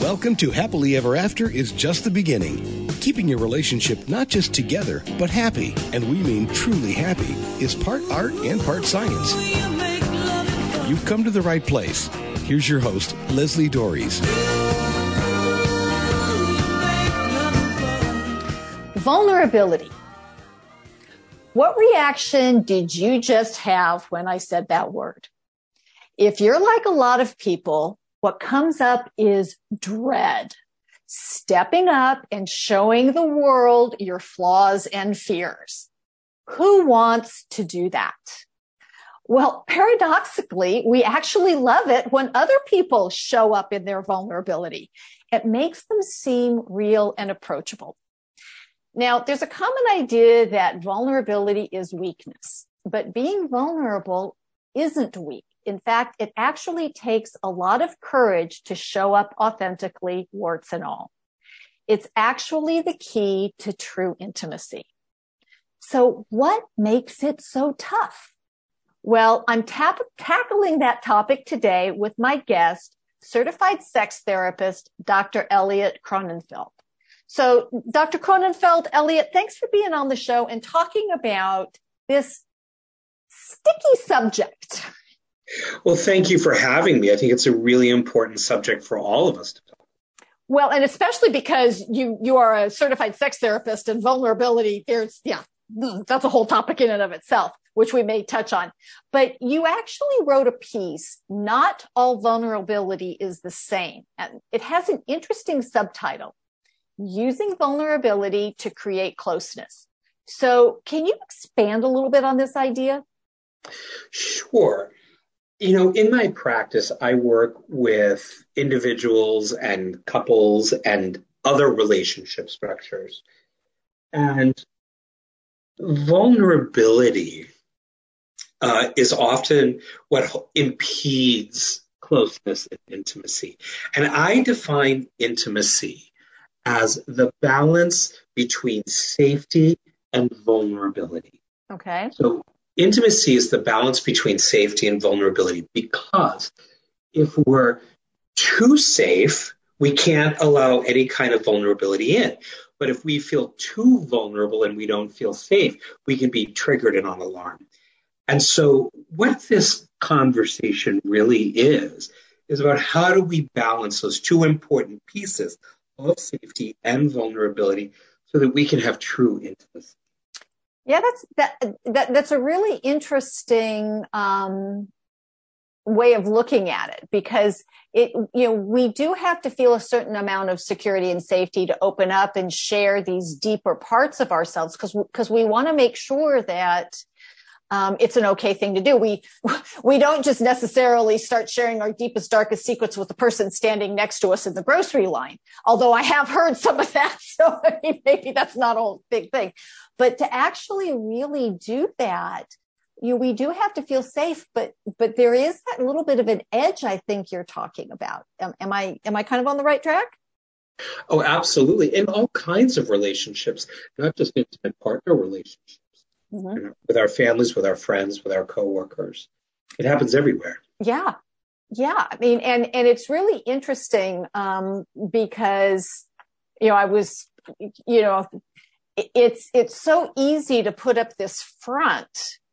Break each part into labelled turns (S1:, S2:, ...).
S1: Welcome to Happily Ever After is just the beginning. Keeping your relationship not just together, but happy, and we mean truly happy, is part art and part science. You've come to the right place. Here's your host, Leslie Doares.
S2: Vulnerability. What reaction did you just have when I said that word? If you're like a lot of people, what comes up is dread. Stepping up and showing the world your flaws and fears. Who wants to do that? Well, paradoxically, we actually love it when other people show up in their vulnerability. It makes them seem real and approachable. Now, there's a common idea that vulnerability is weakness, but being vulnerable isn't weak. In fact, it actually takes a lot of courage to show up authentically, warts and all. It's actually the key to true intimacy. So what makes it so tough? Well, I'm tap- tackling that topic today with my guest, certified sex therapist, Dr. Elliot Kronenfeld. So, Dr. Kronenfeld, Elliot, thanks for being on the show and talking about this sticky subject.
S3: Well, thank you for having me. I think it's a really important subject for all of us to talk.
S2: Well, and especially because you you are a certified sex therapist and vulnerability, there's yeah, mm, that's a whole topic in and of itself, which we may touch on. But you actually wrote a piece, Not All Vulnerability is the Same. And it has an interesting subtitle, Using Vulnerability to Create Closeness. So can you expand a little bit on this idea?
S3: Sure. You know, in my practice, I work with individuals and couples and other relationship structures. And vulnerability uh, is often what impedes closeness and intimacy. And I define intimacy as the balance between safety and vulnerability.
S2: Okay.
S3: So intimacy is the balance between safety and vulnerability because if we're too safe, we can't allow any kind of vulnerability in. But if we feel too vulnerable and we don't feel safe, we can be triggered and on alarm. And so what this conversation really is, is about how do we balance those two important pieces of safety and vulnerability so that we can have true intimacy.
S2: Yeah, that's that, that that's a really interesting um, way of looking at it because it you know we do have to feel a certain amount of security and safety to open up and share these deeper parts of ourselves because because we want to make sure that um, it's an okay thing to do. We we don't just necessarily start sharing our deepest, darkest secrets with the person standing next to us in the grocery line. Although I have heard some of that, so I mean, maybe that's not a big thing. But to actually really do that, you we do have to feel safe. But but there is that little bit of an edge. I think you're talking about. Am, am I am I kind of on the right track?
S3: Oh, absolutely. In all kinds of relationships, not just intimate partner relationships mm-hmm. with our families, with our friends, with our coworkers. It happens everywhere.
S2: Yeah. Yeah. I mean, and, and it's really interesting, um, because, you know, I was, you know, it's, it's so easy to put up this front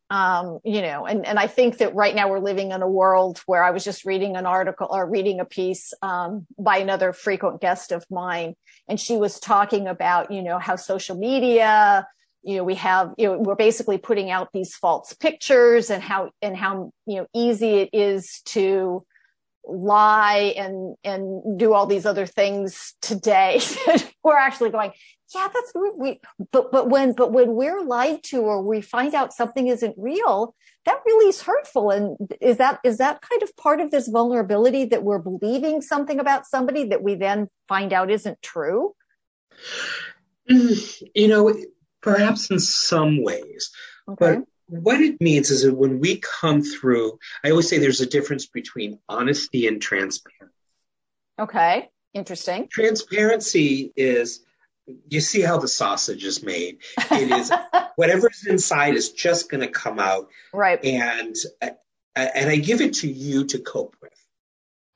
S2: um, you know, and, and I think that right now we're living in a world where I was just reading an article or reading a piece um, by another frequent guest of mine, and she was talking about, you know, how social media you know we have you know we're basically putting out these false pictures and how and how you know easy it is to lie and and do all these other things today we're actually going yeah that's we but but when but when we're lied to or we find out something isn't real that really is hurtful. And is that is that kind of part of this vulnerability that we're believing something about somebody that we then find out isn't true?
S3: Mm, you know perhaps in some ways. Okay. But what it means is that when we come through, I always say there's a difference between honesty and transparency.
S2: Okay, interesting.
S3: Transparency is you see how the sausage is made. It is whatever's inside is just going to come out.
S2: Right.
S3: And and I give it to you to cope with.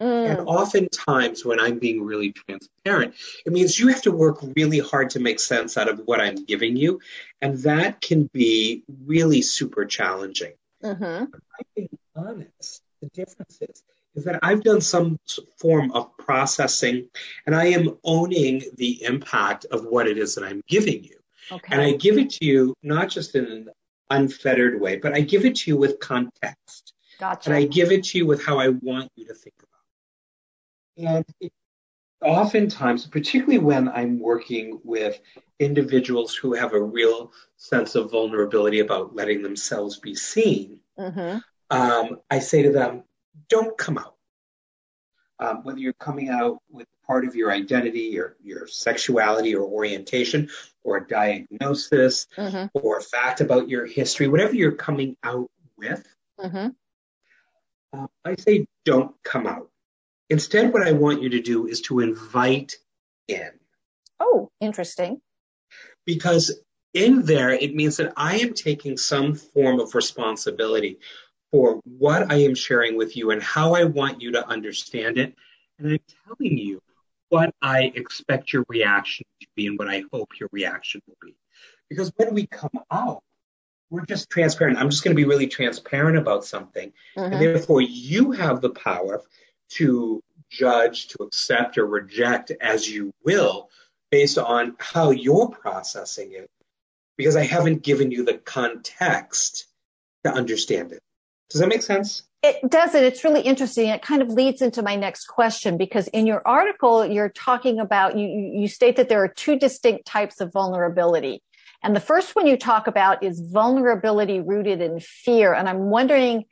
S3: Mm. And oftentimes, when I'm being really transparent, it means you have to work really hard to make sense out of what I'm giving you. And that can be really super challenging. Mm-hmm. I'm being honest. The difference is, is that I've done some form of processing and I am owning the impact of what it is that I'm giving you. Okay. And I give it to you not just in an unfettered way, but I give it to you with context.
S2: Gotcha.
S3: And I give it to you with how I want you to think about it. And it, oftentimes, particularly when I'm working with individuals who have a real sense of vulnerability about letting themselves be seen, mm-hmm. um, I say to them, don't come out. Um, whether you're coming out with part of your identity or your sexuality or orientation or a diagnosis mm-hmm. or a fact about your history, whatever you're coming out with, mm-hmm. uh, I say don't come out. Instead, what I want you to do is to invite in.
S2: Oh, interesting.
S3: Because in there, it means that I am taking some form of responsibility for what I am sharing with you and how I want you to understand it. And I'm telling you what I expect your reaction to be and what I hope your reaction will be. Because when we come out, we're just transparent. I'm just going to be really transparent about something. Mm-hmm. And therefore, you have the power to judge, to accept, or reject as you will based on how you're processing it. Because I haven't given you the context to understand it. Does that make sense?
S2: It does, and it's really interesting. It kind of leads into my next question because in your article, you're talking about, you, you state that there are two distinct types of vulnerability. And the first one you talk about is vulnerability rooted in fear. And I'm wondering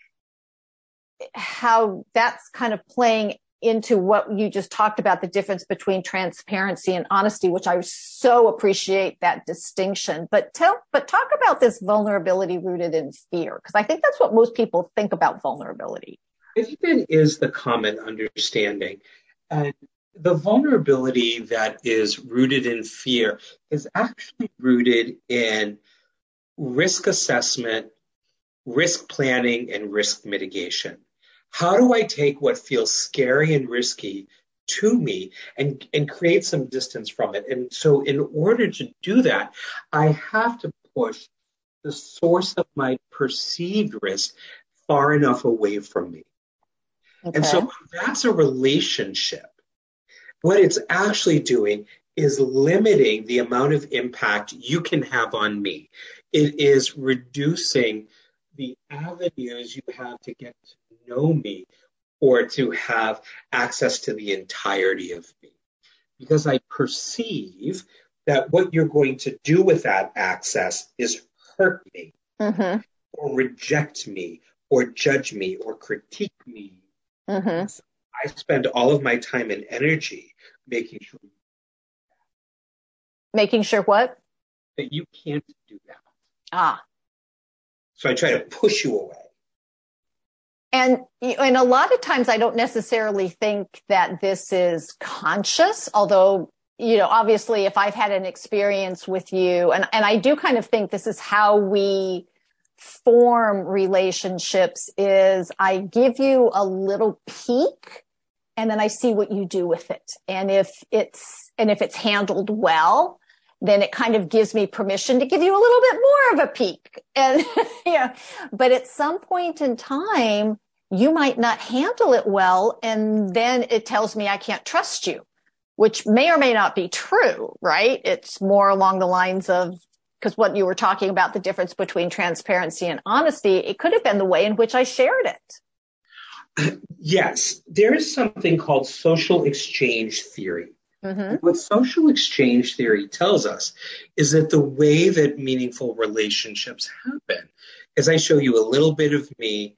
S2: how that's kind of playing into what you just talked about the difference between transparency and honesty which i so appreciate that distinction. But tell but talk about this vulnerability rooted in fear because i think that's what most people think about vulnerability.
S3: I think the common understanding. And the vulnerability that is rooted in fear is actually rooted in risk assessment risk planning and risk mitigation how do I take what feels scary and risky to me and, and create some distance from it? And so, in order to do that, I have to push the source of my perceived risk far enough away from me. Okay. And so, that's a relationship. What it's actually doing is limiting the amount of impact you can have on me. It is reducing the avenues you have to get to know me or to have access to the entirety of me. Because I perceive that what you're going to do with that access is hurt me mm-hmm. or reject me or judge me or critique me. Mm-hmm. So I spend all of my time and energy making sure.
S2: Making sure what?
S3: That you can't do that.
S2: Ah.
S3: So I try to push you away.
S2: And, and a lot of times I don't necessarily think that this is conscious, although, you know, obviously if I've had an experience with you and, and I do kind of think this is how we form relationships is I give you a little peek and then I see what you do with it. And if it's, and if it's handled well, then it kind of gives me permission to give you a little bit more of a peek. And, yeah, but at some point in time, you might not handle it well. And then it tells me I can't trust you, which may or may not be true, right? It's more along the lines of, because what you were talking about, the difference between transparency and honesty, it could have been the way in which I shared it.
S3: Yes, there is something called social exchange theory. Mm-hmm. What social exchange theory tells us is that the way that meaningful relationships happen is I show you a little bit of me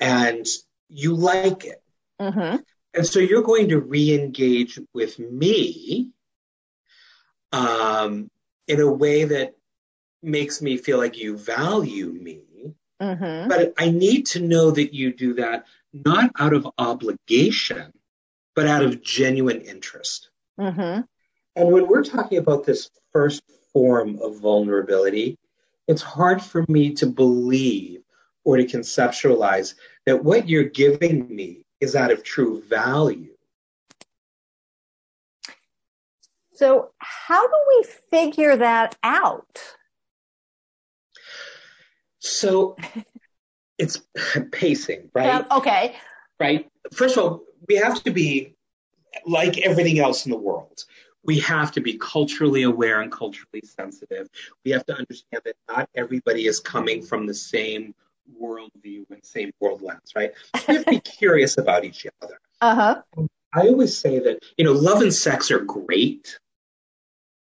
S3: and you like it. Mm-hmm. And so you're going to re engage with me um, in a way that makes me feel like you value me. Mm-hmm. But I need to know that you do that not out of obligation, but out of genuine interest. Mm-hmm. And when we're talking about this first form of vulnerability, it's hard for me to believe or to conceptualize that what you're giving me is out of true value.
S2: So, how do we figure that out?
S3: So, it's pacing, right?
S2: okay.
S3: Right. First of all, we have to be like everything else in the world. We have to be culturally aware and culturally sensitive. We have to understand that not everybody is coming from the same worldview and same world lens, right? We have to be curious about each other.
S2: Uh huh.
S3: I always say that, you know, love and sex are great,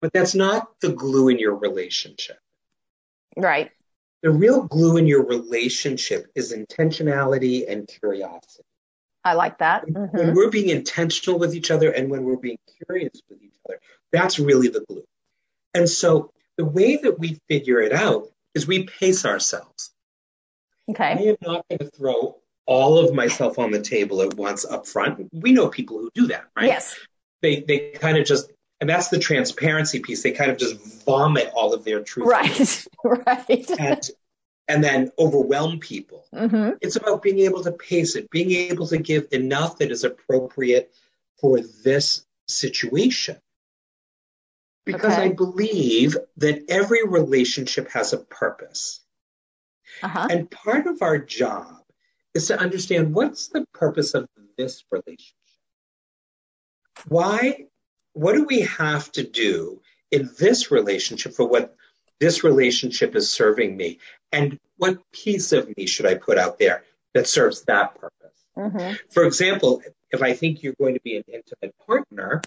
S3: but that's not the glue in your relationship.
S2: Right.
S3: The real glue in your relationship is intentionality and curiosity.
S2: I like that.
S3: Mm-hmm. When we're being intentional with each other and when we're being curious with each other, that's really the glue. And so the way that we figure it out is we pace ourselves.
S2: Okay.
S3: I am not going to throw all of myself on the table at once up front. We know people who do that, right?
S2: Yes.
S3: They they kind of just and that's the transparency piece. They kind of just vomit all of their truth.
S2: Right. right.
S3: And and then overwhelm people.
S2: Mm-hmm.
S3: It's about being able to pace it, being able to give enough that is appropriate for this situation. Because
S2: Okay.
S3: I believe that every relationship has a purpose.
S2: Uh-huh.
S3: And part of our job is to understand what's the purpose of this relationship? Why, what do we have to do in this relationship for what this relationship is serving me? And what piece of me should I put out there that serves that purpose?
S2: Mm-hmm.
S3: For example, if I think you're going to be an intimate partner,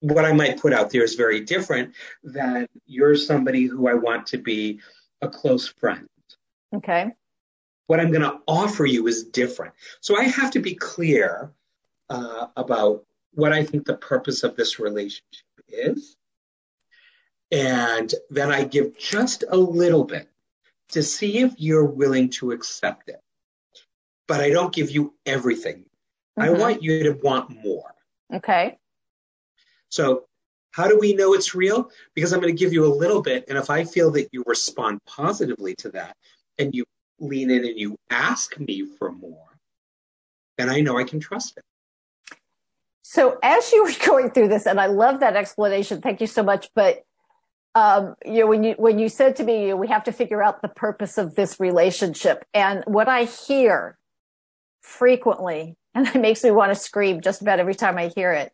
S3: what I might put out there is very different than you're somebody who I want to be a close friend
S2: Okay.
S3: what I'm going to offer you is different. So I have to be clear uh, about what I think the purpose of this relationship is. And then I give just a little bit to see if you're willing to accept it. But I don't give you everything. I
S2: Mhm.
S3: want you to want more.
S2: Okay.
S3: So how do we know it's real? Because I'm going to give you a little bit. And if I feel that you respond positively to that and you lean in and you ask me for more, then I know I can trust it.
S2: So as you were going through this, and I love that explanation. Thank you so much. But um, you know, when you when you said to me, we have to figure out the purpose of this relationship, and what I hear frequently, and it makes me want to scream just about every time I hear it,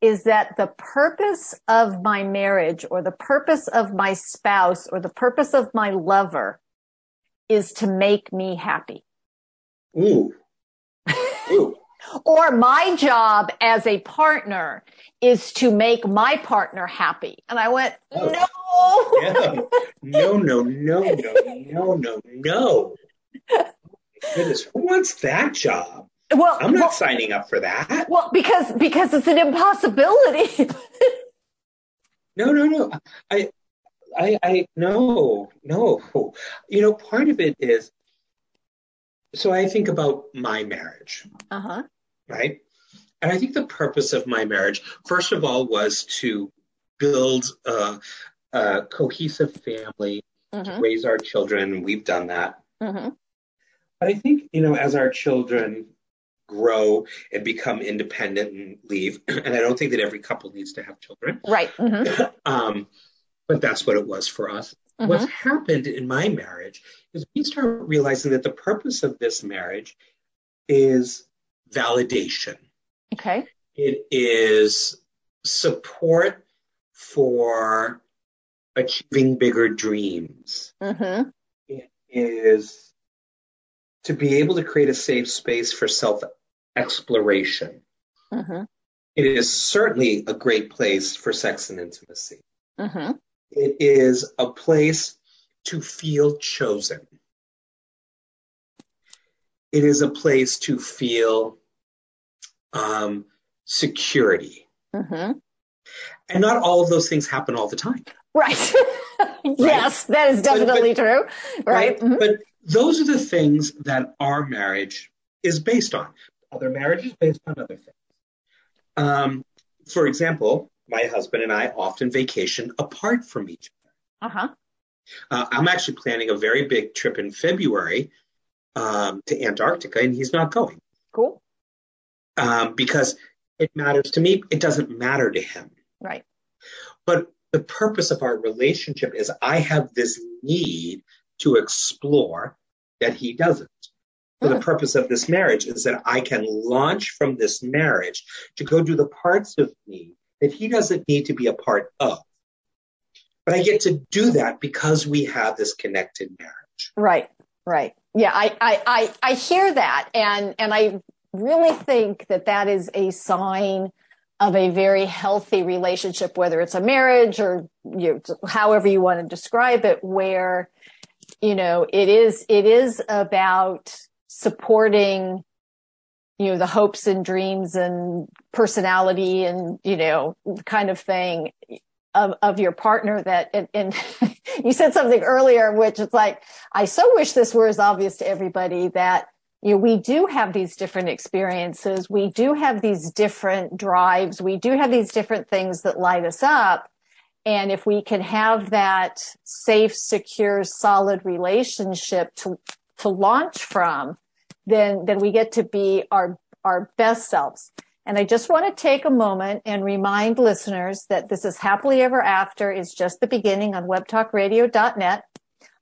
S2: is that the purpose of my marriage, or the purpose of my spouse, or the purpose of my lover, is to make me happy.
S3: Ooh. Ooh.
S2: Or my job as a partner is to make my partner happy. And I went,
S3: Oh.
S2: no.
S3: No, no, no, no, no, no, no. Goodness, who wants that job?
S2: Well,
S3: I'm not
S2: well,
S3: signing up for that.
S2: well, because because it's an impossibility.
S3: No, no, no. I, I, I, no, no. You know, part of it is, so I think about my marriage,
S2: uh huh.
S3: right? And I think the purpose of my marriage, first of all, was to build a, a cohesive family,
S2: Mm-hmm.
S3: raise our children, we've done that.
S2: Mm-hmm.
S3: But I think, you know, as our children grow and become independent and leave, and I don't think that every couple needs to have children,
S2: Right. Mm-hmm.
S3: um, but that's what it was for us.
S2: Mm-hmm.
S3: What's happened in my marriage is we start realizing that the purpose of this marriage is validation.
S2: Okay.
S3: It is support for achieving bigger dreams.
S2: Mm-hmm.
S3: It is to be able to create a safe space for self exploration.
S2: Mm-hmm.
S3: It is certainly a great place for sex and intimacy.
S2: Mm-hmm.
S3: It is a place to feel chosen. It is a place to feel um, security.
S2: Mm-hmm.
S3: And not all of those things happen all the time.
S2: Right. yes, that is definitely true. Right. Mhm.
S3: But those are the things that our marriage is based on. Other marriages based on other things. Um, for example, my husband and I often vacation apart from each other.
S2: Uh-huh.
S3: Uh, I'm actually planning a very big trip in February um, to Antarctica, and he's not going.
S2: Cool.
S3: um, because it matters to me. It doesn't matter to him.
S2: Right.
S3: But the purpose of our relationship is I have this need to explore that he doesn't. So the hmm. purpose of this marriage is that I can launch from this marriage to go do the parts of me that he doesn't need to be a part of. But I get to do that because we have this connected marriage.
S2: Right, right. Yeah, I, I, I, I hear that. And, and I really think that that is a sign of a very healthy relationship, whether it's a marriage or you know, however you want to describe it, where, you know, it is, it is about supporting, you know, the hopes and dreams and personality and, you know, kind of thing of, of your partner that, and, and you said something earlier, which it's like, I so wish this were as obvious to everybody that you know, we do have these different experiences. We do have these different drives. We do have these different things that light us up. And if we can have that safe, secure, solid relationship to, to launch from, then, then we get to be our, our best selves. And I just want to take a moment and remind listeners that this is happily ever after is just the beginning on webtalkradio.net.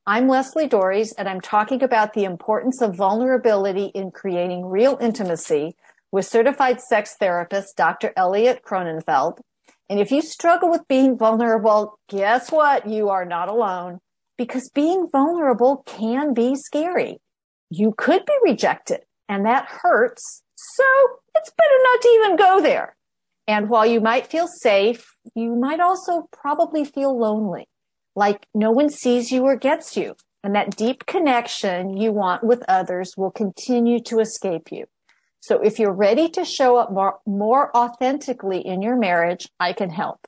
S2: I'm Leslie Doares, and I'm talking about the importance of vulnerability in creating real intimacy with certified sex therapist Dr. Elliot Kronenfeld. And if you struggle with being vulnerable, guess what? You are not alone because being vulnerable can be scary. You could be rejected and that hurts. So it's better not to even go there. And while you might feel safe, you might also probably feel lonely like no one sees you or gets you. And that deep connection you want with others will continue to escape you. So if you're ready to show up more, more authentically in your marriage, I can help.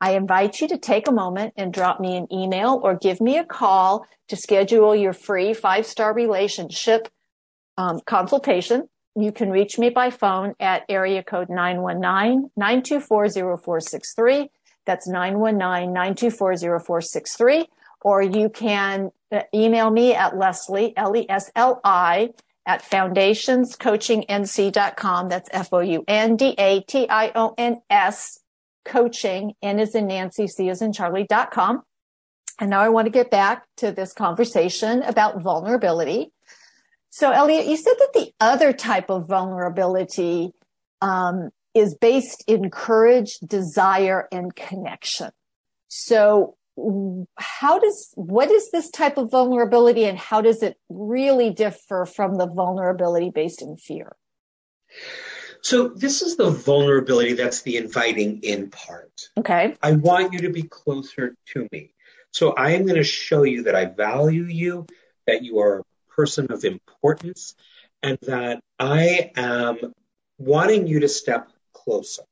S2: I invite you to take a moment and drop me an email or give me a call to schedule your free five star relationship um, consultation. You can reach me by phone at area code 919-924-0463. That's 919-924-0463. Or you can uh, email me at Leslie, L-E-S-L-I, at foundationscoachingnc.com. That's F-O-U-N-D-A-T-I-O-N-S coaching. N is in Nancy, C is in Charlie.com. And now I want to get back to this conversation about vulnerability. So Elliot, you said that the other type of vulnerability um, is based in courage, desire, and connection. So how does, what is this type of vulnerability and how does it really differ from the vulnerability based in fear?
S3: So this is the vulnerability that's the inviting in part.
S2: Okay.
S3: I want you to be closer to me. So I am going to show you that I value you, that you are a person of importance, and that I am wanting you to step closer.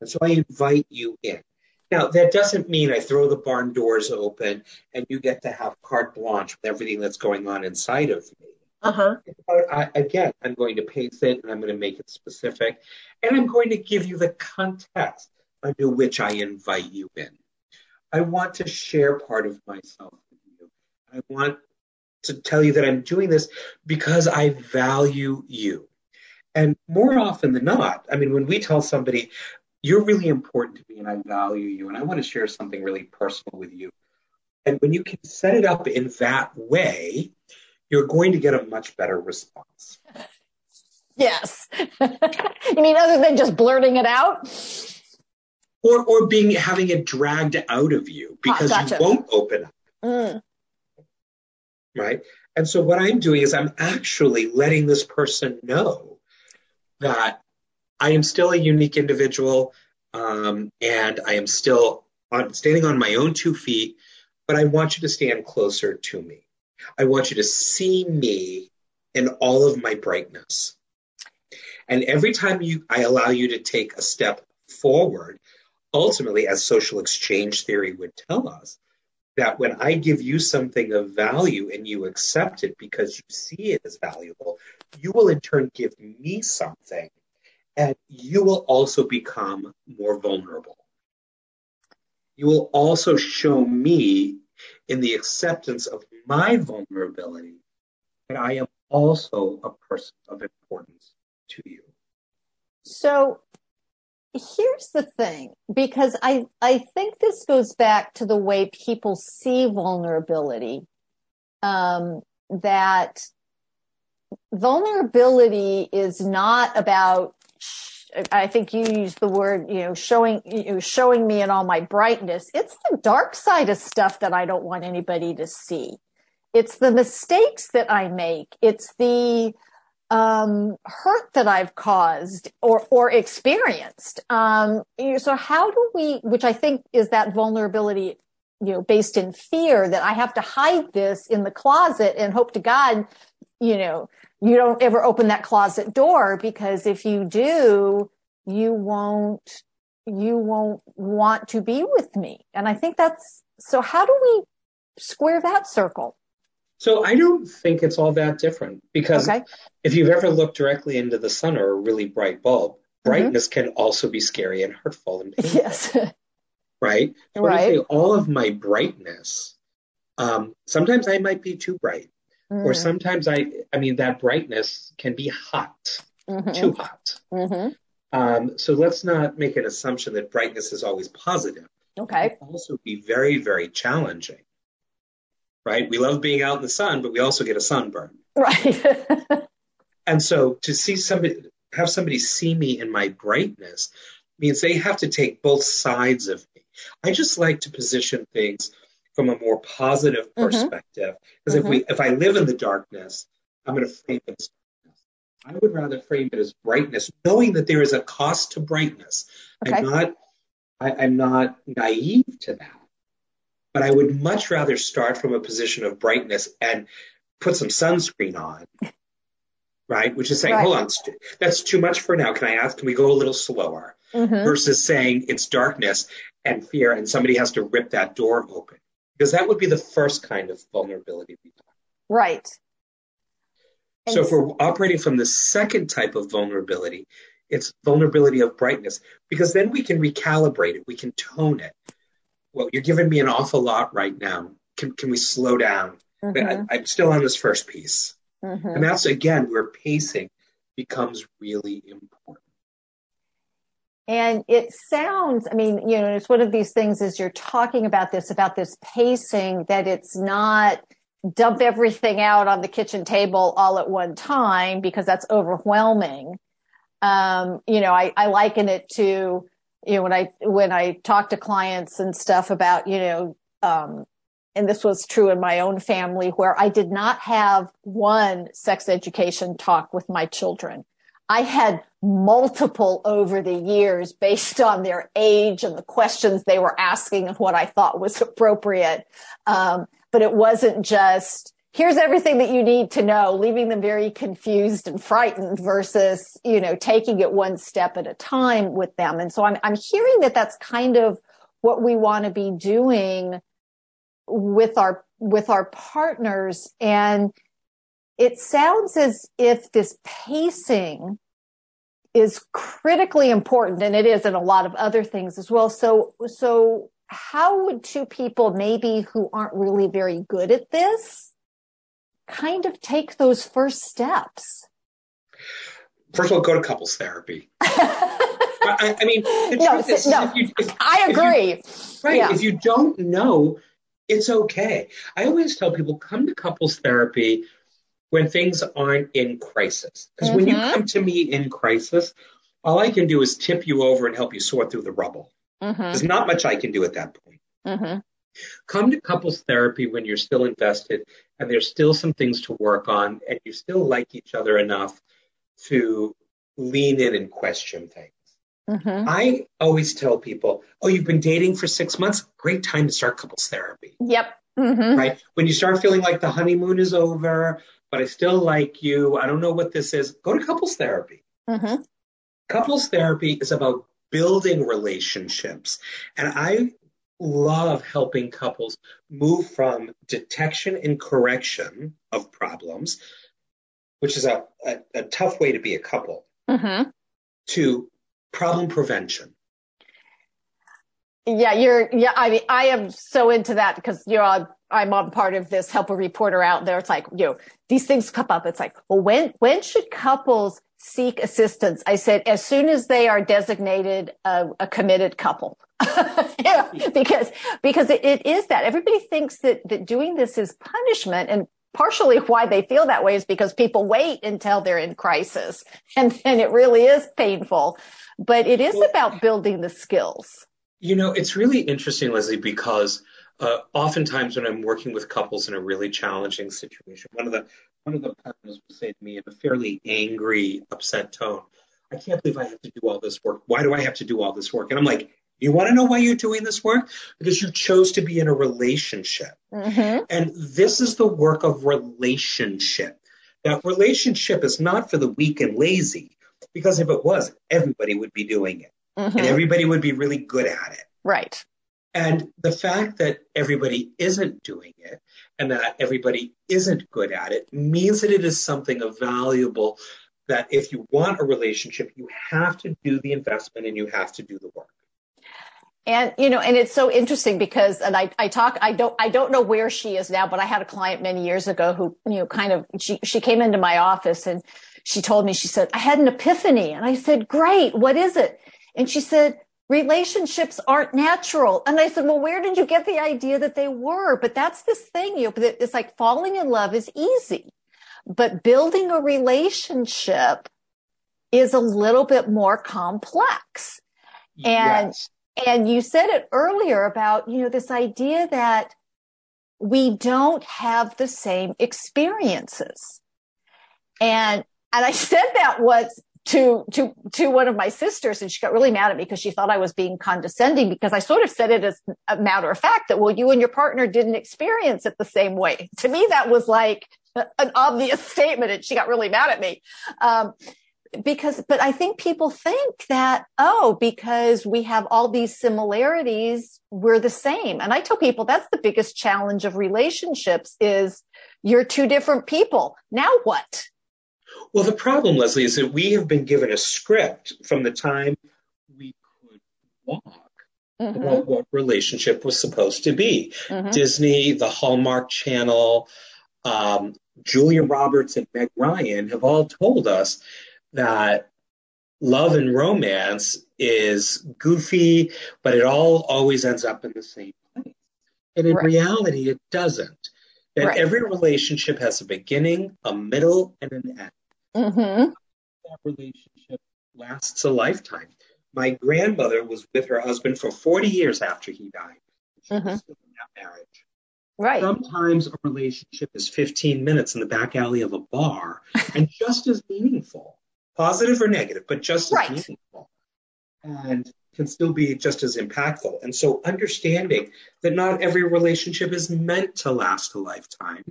S3: And so I invite you in. Now, that doesn't mean I throw the barn doors open and you get to have carte blanche with everything that's going on inside of me.
S2: Uh-huh.
S3: I, again, I'm going to pace it and I'm going to make it specific and I'm going to give you the context under which I invite you in. I want to share part of myself with you. I want to tell you that I'm doing this because I value you. And more often than not, I mean, when we tell somebody, you're really important to me and I value you and I want to share something really personal with you. And when you can set it up in that way, you're going to get a much better response.
S2: Yes. you mean other than just blurting it out?
S3: Or, or being having it dragged out of you because ah, gotcha. you won't open up.
S2: Mm.
S3: Right? And so what I'm doing is I'm actually letting this person know that I am still a unique individual um, and I am still on, standing on my own two feet, but I want you to stand closer to me. I want you to see me in all of my brightness. And every time you, I allow you to take a step forward, ultimately, as social exchange theory would tell us, that when I give you something of value and you accept it because you see it as valuable, you will in turn give me something and you will also become more vulnerable. You will also show me in the acceptance of my vulnerability that I am also a person of importance to you.
S2: So here's the thing, because I, I think this goes back to the way people see vulnerability. Um, that vulnerability is not about I think you used the word, you know, showing, you know, showing me in all my brightness. It's the dark side of stuff that I don't want anybody to see. It's the mistakes that I make. It's the um, hurt that I've caused or or experienced. Um, so how do we, which I think is that vulnerability, you know, based in fear that I have to hide this in the closet and hope to God, you know, you don't ever open that closet door because if you do, you won't, you won't want to be with me. And I think that's, so how do we square that circle?
S3: So I don't think it's all that different because okay. if you've ever looked directly into the sun or a really bright bulb, mm-hmm. brightness mm-hmm. can also be scary and hurtful and painful. Yes. right? So right. all of my brightness, um, sometimes I might be too bright. Mm. Or sometimes I, I mean, that brightness can be hot, mm-hmm. too hot. Mm-hmm. Um, so let's not make an assumption that brightness is always positive.
S2: Okay.
S3: It can also be very, very challenging. Right? We love being out in the sun, but we also get a sunburn.
S2: Right.
S3: and so to see somebody, have somebody see me in my brightness means they have to take both sides of me. I just like to position things from a more positive mm-hmm. perspective. Because mm-hmm. if we, if I live in the darkness, I'm going to frame it as darkness. I would rather frame it as brightness, knowing that there is a cost to brightness. Okay. I'm not, I, I'm not naive to that. But I would much rather start from a position of brightness and put some sunscreen on, right? Which is saying, right. hold on, that's too much for now. Can I ask, can we go a little slower? Mm-hmm. Versus saying it's darkness and fear and somebody has to rip that door open because that would be the first kind of vulnerability.
S2: Right.
S3: And so if we're operating from the second type of vulnerability, it's vulnerability of brightness, because then we can recalibrate it, we can tone it. Well, you're giving me an awful lot right now. Can, can we slow down? Mm-hmm. I, am still on this first piece. Mm-hmm. And that's again where pacing becomes really important.
S2: And it sounds, I mean, you know, it's one of these things as you're talking about this, about this pacing, that it's not dump everything out on the kitchen table all at one time because that's overwhelming. Um, you know, I, I liken it to, you know, when I, when I talk to clients and stuff about, you know, um, and this was true in my own family where I did not have one sex education talk with my children. I had multiple over the years based on their age and the questions they were asking and what I thought was appropriate. Um, but it wasn't just, here's everything that you need to know, leaving them very confused and frightened versus, you know, taking it one step at a time with them. And so I'm, I'm hearing that that's kind of what we want to be doing with our, with our partners. And it sounds as if this pacing is critically important and it is in a lot of other things as well. So, so how would two people maybe who aren't really very good at this kind of take those first steps?
S3: First of all, go to couples therapy. I, I, mean, no,
S2: is, no you, if, I agree.
S3: You, right. Yeah. If you don't know, it's okay. I always tell people come to couples therapy when things aren't in crisis. Because mm-hmm. when you mm-hmm. come to me in crisis, all I can do is tip you over and help you sort through the rubble. Mm-hmm. There's not much I can do at that point. Mm-hmm. Come to couples therapy when you're still invested and there's still some things to work on and you still like each other enough to lean in and question things. Mm-hmm. I always tell people, oh, you've been dating for six months? Great time to start couples therapy.
S2: Yep.
S3: Mm-hmm. Right? When you start feeling like the honeymoon is over, but I still like you. I don't know what this is. Go to couples therapy. Mm-hmm. Couples therapy is about building relationships. And I love helping couples move from detection and correction of problems, which is a, a, a tough way to be a couple, mm-hmm. to problem prevention.
S2: Yeah, you're, yeah, I mean, I am so into that because, you know, I'm on part of this help a reporter out there. It's like, you know, these things come up. It's like, well, when, when should couples seek assistance? I said, as soon as they are designated a, a committed couple. yeah, because, because it, it is that everybody thinks that, that doing this is punishment and partially why they feel that way is because people wait until they're in crisis and then it really is painful. But it is about building the skills.
S3: You know, it's really interesting, Leslie, because uh, oftentimes when I'm working with couples in a really challenging situation, one of the one of the partners will say to me in a fairly angry, upset tone, "I can't believe I have to do all this work. Why do I have to do all this work?" And I'm like, "You want to know why you're doing this work? Because you chose to be in a relationship, mm-hmm. and this is the work of relationship. That relationship is not for the weak and lazy, because if it was, everybody would be doing it, mm-hmm. and everybody would be really good at it."
S2: Right.
S3: And the fact that everybody isn't doing it and that everybody isn't good at it means that it is something of valuable that if you want a relationship, you have to do the investment and you have to do the work.
S2: And you know, and it's so interesting because, and I, I talk, I don't, I don't know where she is now, but I had a client many years ago who, you know, kind of, she, she came into my office and she told me, she said, I had an epiphany. And I said, great. What is it? And she said, relationships aren't natural. And I said, well, where did you get the idea that they were? But that's this thing, you know, it's like falling in love is easy, but building a relationship is a little bit more complex. And, yes. and you said it earlier about, you know, this idea that we don't have the same experiences. And, and I said that was to to to one of my sisters and she got really mad at me because she thought I was being condescending because I sort of said it as a matter of fact that well you and your partner didn't experience it the same way. To me that was like an obvious statement and she got really mad at me. Um, because but I think people think that oh because we have all these similarities we're the same. And I tell people that's the biggest challenge of relationships is you're two different people. Now what?
S3: Well, the problem, Leslie, is that we have been given a script from the time we could walk mm-hmm. about what relationship was supposed to be. Mm-hmm. Disney, the Hallmark Channel, um, Julia Roberts, and Meg Ryan have all told us that love and romance is goofy, but it all always ends up in the same place. And in right. reality, it doesn't. That right. every relationship has a beginning, a middle, and an end. Mm-hmm. That relationship lasts a lifetime. My grandmother was with her husband for 40 years after he died. She mm-hmm. was still in that marriage.
S2: Right.
S3: Sometimes a relationship is 15 minutes in the back alley of a bar and just as meaningful, positive or negative, but just as right. meaningful. And can still be just as impactful. And so understanding that not every relationship is meant to last a lifetime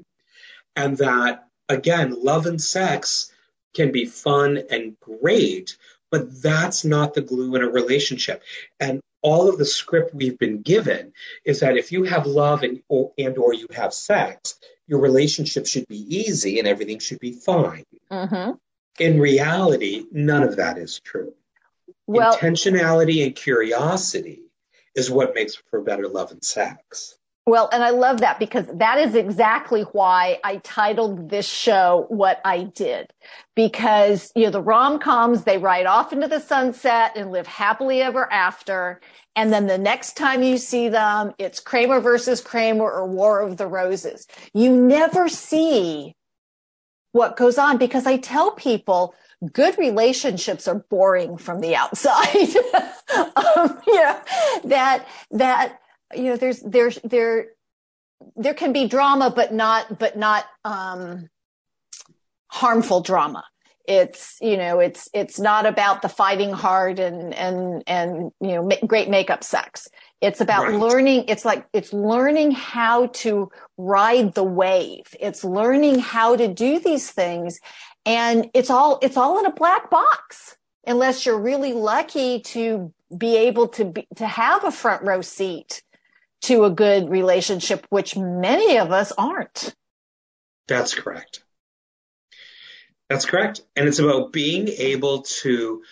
S3: and that again, love and sex can be fun and great, but that's not the glue in a relationship. And all of the script we've been given is that if you have love and or, and or you have sex, your relationship should be easy and everything should be fine. Mm-hmm. In reality, none of that is true. Well, Intentionality and curiosity is what makes for better love and sex.
S2: Well, and I love that because that is exactly why I titled this show what I did. Because, you know, the rom-coms, they ride off into the sunset and live happily ever after. And then the next time you see them, it's Kramer versus Kramer or War of the Roses. You never see what goes on because I tell people good relationships are boring from the outside. um, yeah, that, that, you know, there's, there's, there, there can be drama, but not, but not, um, harmful drama. It's, you know, it's, it's not about the fighting hard and, and, and, you know, ma- great makeup sex. It's about right. learning. It's like, it's learning how to ride the wave. It's learning how to do these things. And it's all, it's all in a black box unless you're really lucky to be able to be, to have a front row seat to a good relationship, which many of us aren't.
S3: That's correct. That's correct. And it's about being able to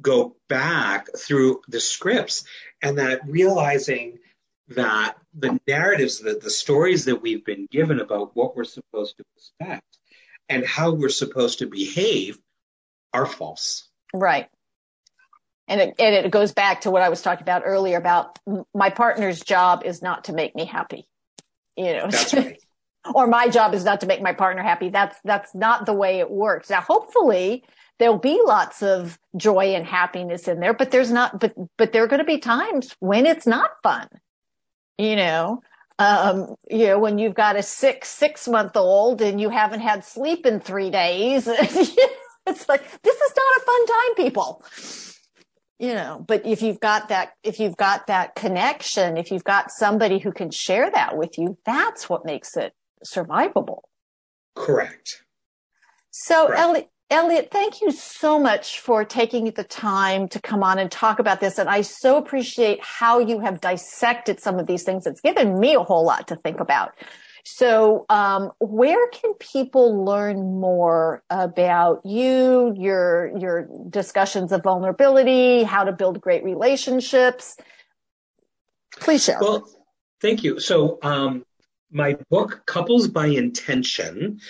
S3: go back through the scripts and that realizing that the narratives, the, the stories that we've been given about what we're supposed to expect and how we're supposed to behave are false.
S2: Right. And it, and it goes back to what I was talking about earlier about my partner's job is not to make me happy. You know,
S3: right.
S2: or my job is not to make my partner happy. That's, that's not the way it works. Now, hopefully there'll be lots of joy and happiness in there, but there's not, but, but there are going to be times when it's not fun, you know, um, you know, when you've got a six, six month old and you haven't had sleep in three days, it's like, this is not a fun time, people you know but if you've got that if you've got that connection if you've got somebody who can share that with you that's what makes it survivable
S3: correct
S2: so correct. elliot Elliot, thank you so much for taking the time to come on and talk about this. And I so appreciate how you have dissected some of these things. It's given me a whole lot to think about. So, um, where can people learn more about you, your your discussions of vulnerability, how to build great relationships? Please share.
S3: Well, thank you. So, um, my book, Couples by Intention,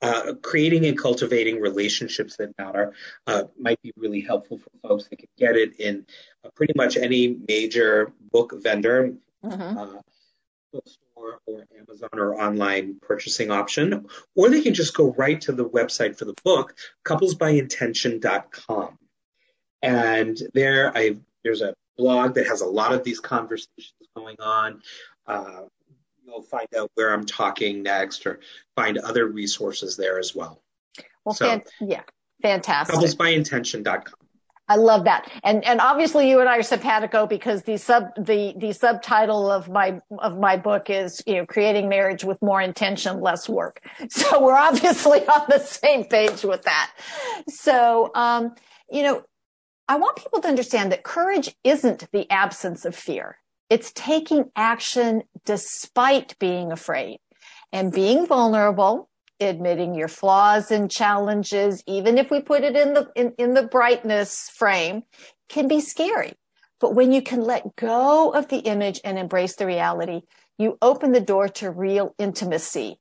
S3: uh, creating and cultivating relationships that matter uh, might be really helpful for folks. They can get it in uh, pretty much any major book vendor. Mm-hmm. Bookstore or Amazon or online purchasing option, or they can just go right to the website for the book, couplesbyintention.com. And there, I there's a blog that has a lot of these conversations going on. Uh, you'll find out where I'm talking next, or find other resources there as well.
S2: Well, so, fan- yeah, fantastic.
S3: Couplesbyintention.com.
S2: I love that. And, and obviously you and I are simpatico because the sub, the, the subtitle of my, of my book is, you know, creating marriage with more intention, less work. So we're obviously on the same page with that. So, um, you know, I want people to understand that courage isn't the absence of fear. It's taking action despite being afraid and being vulnerable admitting your flaws and challenges, even if we put it in the, in, in the brightness frame, can be scary. But when you can let go of the image and embrace the reality, you open the door to real intimacy,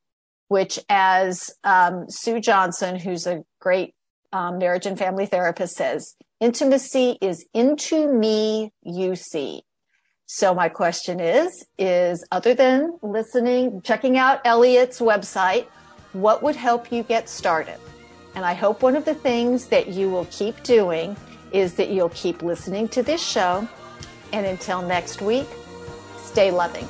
S2: which as um, Sue Johnson, who's a great um, marriage and family therapist says, intimacy is into me you see. So my question is, is other than listening, checking out Elliot's website, what would help you get started? And I hope one of the things that you will keep doing is that you'll keep listening to this show. And until next week, stay loving.